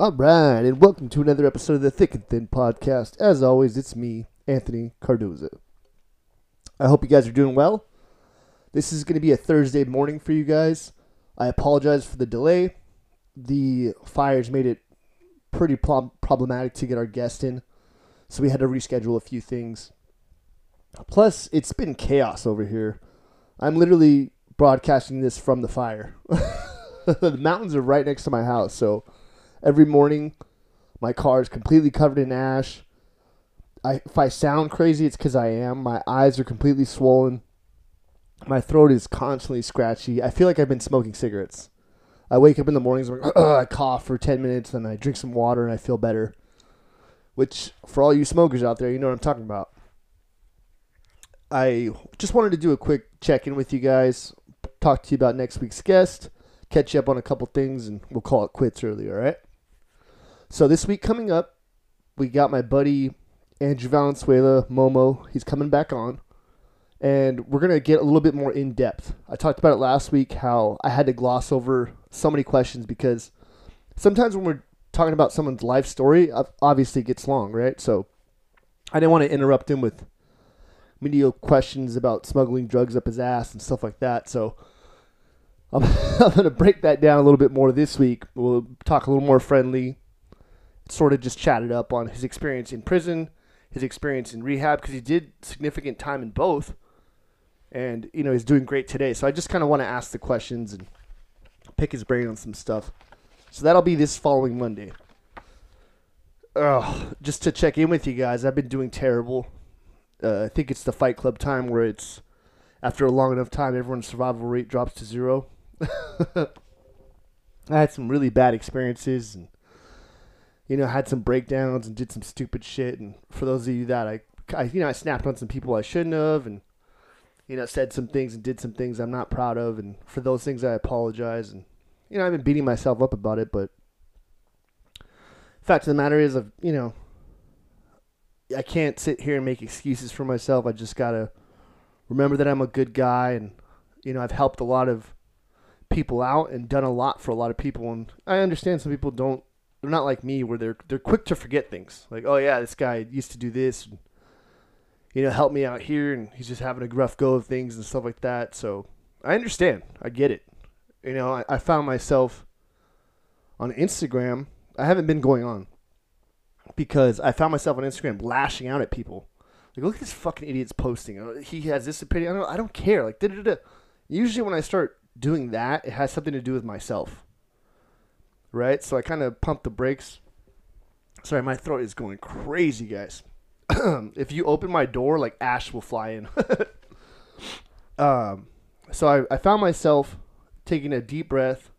All right, and welcome to another episode of the Thick and Thin podcast. As always, it's me, Anthony Cardoza. I hope you guys are doing well. This is going to be a Thursday morning for you guys. I apologize for the delay. The fires made it pretty prob- problematic to get our guest in, so we had to reschedule a few things. Plus, it's been chaos over here. I'm literally broadcasting this from the fire. the mountains are right next to my house, so every morning my car is completely covered in ash. I, if I sound crazy, it's because I am. My eyes are completely swollen. My throat is constantly scratchy. I feel like I've been smoking cigarettes. I wake up in the mornings, I cough for 10 minutes, and I drink some water, and I feel better. Which, for all you smokers out there, you know what I'm talking about. I just wanted to do a quick check in with you guys, talk to you about next week's guest, catch you up on a couple things, and we'll call it quits early, all right? So, this week coming up, we got my buddy Andrew Valenzuela, Momo. He's coming back on. And we're to get a little bit more in depth. I talked about it last week how I had to gloss over so many questions because sometimes when we're talking about someone's life story, obviously it gets long, right? So I didn't want to interrupt him with mediocre questions about smuggling drugs up his ass and stuff like that. So I'm, I'm going to break that down a little bit more this week. We'll talk a little more friendly, sort of just chatted up on his experience in prison, his experience in rehab, because he did significant time in both. And, you know, he's doing great today. So I just kind of want to ask the questions and pick his brain on some stuff. So that'll be this following Monday. Oh, just to check in with you guys, I've been doing terrible. Uh, I think it's the Fight Club time where it's after a long enough time, everyone's survival rate drops to zero. I had some really bad experiences and you know had some breakdowns and did some stupid shit. And for those of you that I, I you know I snapped on some people I shouldn't have and you know said some things and did some things I'm not proud of. And for those things I apologize. And you know I've been beating myself up about it, but fact of the matter is, I've you know I can't sit here and make excuses for myself. I just gotta remember that I'm a good guy and you know I've helped a lot of people out and done a lot for a lot of people and I understand some people don't they're not like me where they're they're quick to forget things. Like, oh yeah, this guy used to do this and you know, help me out here and he's just having a rough go of things and stuff like that. So I understand. I get it. You know, I, I found myself on Instagram. I haven't been going on because I found myself on Instagram lashing out at people. Like, look at this fucking idiot's posting. Uh, He has this opinion. I don't, I don't care. Like, da-da-da-da. usually when I start doing that, it has something to do with myself. Right? So I kind of pumped the brakes. Sorry, my throat is going crazy, guys. if you open my door, like ash will fly in. um, so I, I found myself taking a deep breath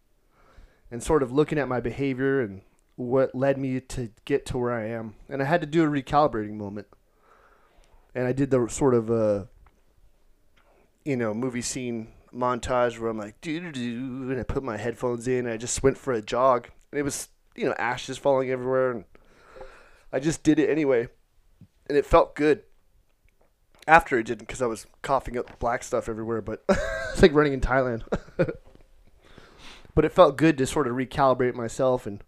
and sort of looking at my behavior and what led me to get to where I am. And I had to do a recalibrating moment and I did the sort of uh, you know movie scene montage where I'm like doo doo doo, and I put my headphones in. And I just went for a jog, and it was you know ashes falling everywhere, and I just did it anyway, and it felt good. After it didn't, because I was coughing up black stuff everywhere, but it's like running in Thailand. but it felt good to sort of recalibrate myself and.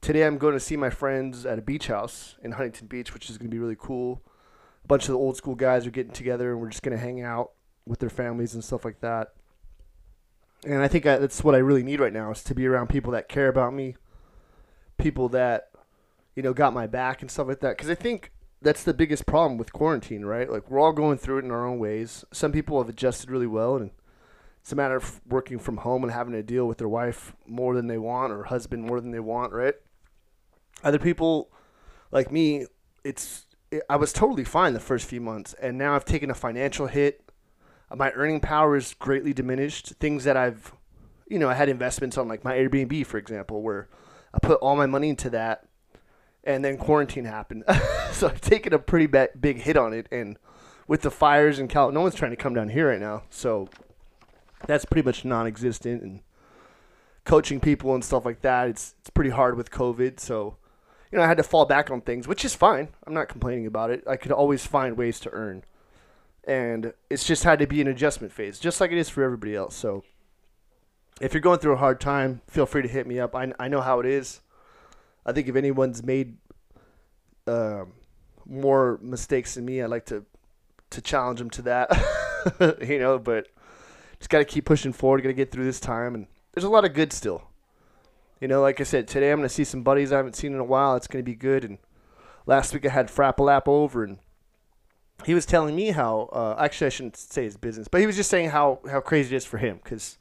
Today I'm going to see my friends at a beach house in Huntington Beach, which is going to be really cool a bunch of the old school guys are getting together and we're just going to hang out with their families and stuff like that. And I think I, that's what I really need right now is to be around people that care about me, people that you know got my back and stuff like that. Because I think that's the biggest problem with quarantine, right? Like we're all going through it in our own ways. Some people have adjusted really well, and it's a matter of working from home and having to deal with their wife more than they want or husband more than they want, right? Other people, like me, it's I was totally fine the first few months, and now I've taken a financial hit. Uh, my earning power is greatly diminished. Things that I've, you know, I had investments on, like my Airbnb, for example, where I put all my money into that, and then quarantine happened. so I've taken a pretty big hit on it, and with the fires in Cal, no one's trying to come down here right now, so that's pretty much non-existent. And coaching people and stuff like that, it's it's pretty hard with COVID, so you know, I had to fall back on things, which is fine. I'm not complaining about it. I could always find ways to earn. And it's just had to be an adjustment phase, just like it is for everybody else. So if you're going through a hard time, feel free to hit me up. I, I know how it is. I think if anyone's made um, more mistakes than me, I'd like to to challenge them to that. you know, but just got to keep pushing forward. Got to get through this time, and there's a lot of good still. You know, like I said, today I'm gonna see some buddies I haven't seen in a while. It's gonna be good. And last week I had Frappalap over, and he was telling me how. Uh, actually, I shouldn't say his business, but he was just saying how how crazy it is for him because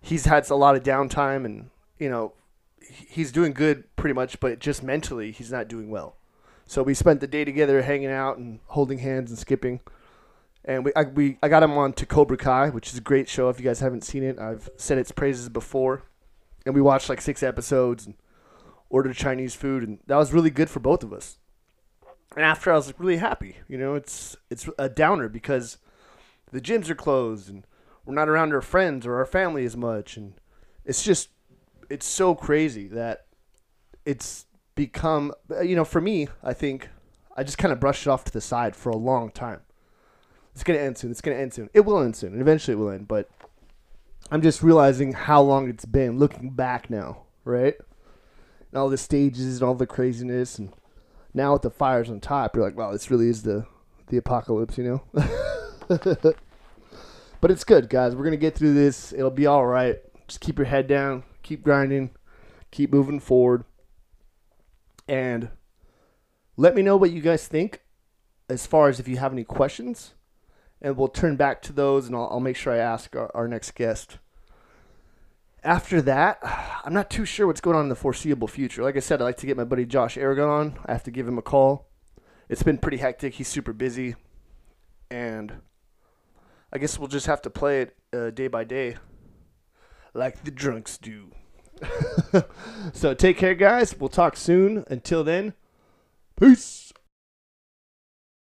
he's had a lot of downtime, and you know, he's doing good pretty much, but just mentally he's not doing well. So we spent the day together, hanging out and holding hands and skipping. And we I, we I got him on to Cobra Kai, which is a great show. If you guys haven't seen it, I've said its praises before and we watched like six episodes and ordered Chinese food, and that was really good for both of us. And after, I was really happy. You know, it's it's a downer because the gyms are closed and we're not around our friends or our family as much, and it's just it's so crazy that it's become you know for me i think i just kind of brushed it off to the side for a long time. It's to end soon. It's to end soon. It will end soon. And eventually it will end but I'm just realizing how long it's been looking back now, right? And all the stages and all the craziness and now with the fires on top, you're like, wow, this really is the the apocalypse, you know? but it's good, guys. We're gonna get through this. It'll be all right. Just keep your head down, keep grinding, keep moving forward, and let me know what you guys think as far as if you have any questions and we'll turn back to those, and I'll, I'll make sure I ask our, our next guest. After that, I'm not too sure what's going on in the foreseeable future. Like I said, I'd like to get my buddy Josh Aragon on. I have to give him a call. It's been pretty hectic. He's super busy, and I guess we'll just have to play it uh, day by day, like the drunks do. so take care, guys. We'll talk soon. Until then, peace.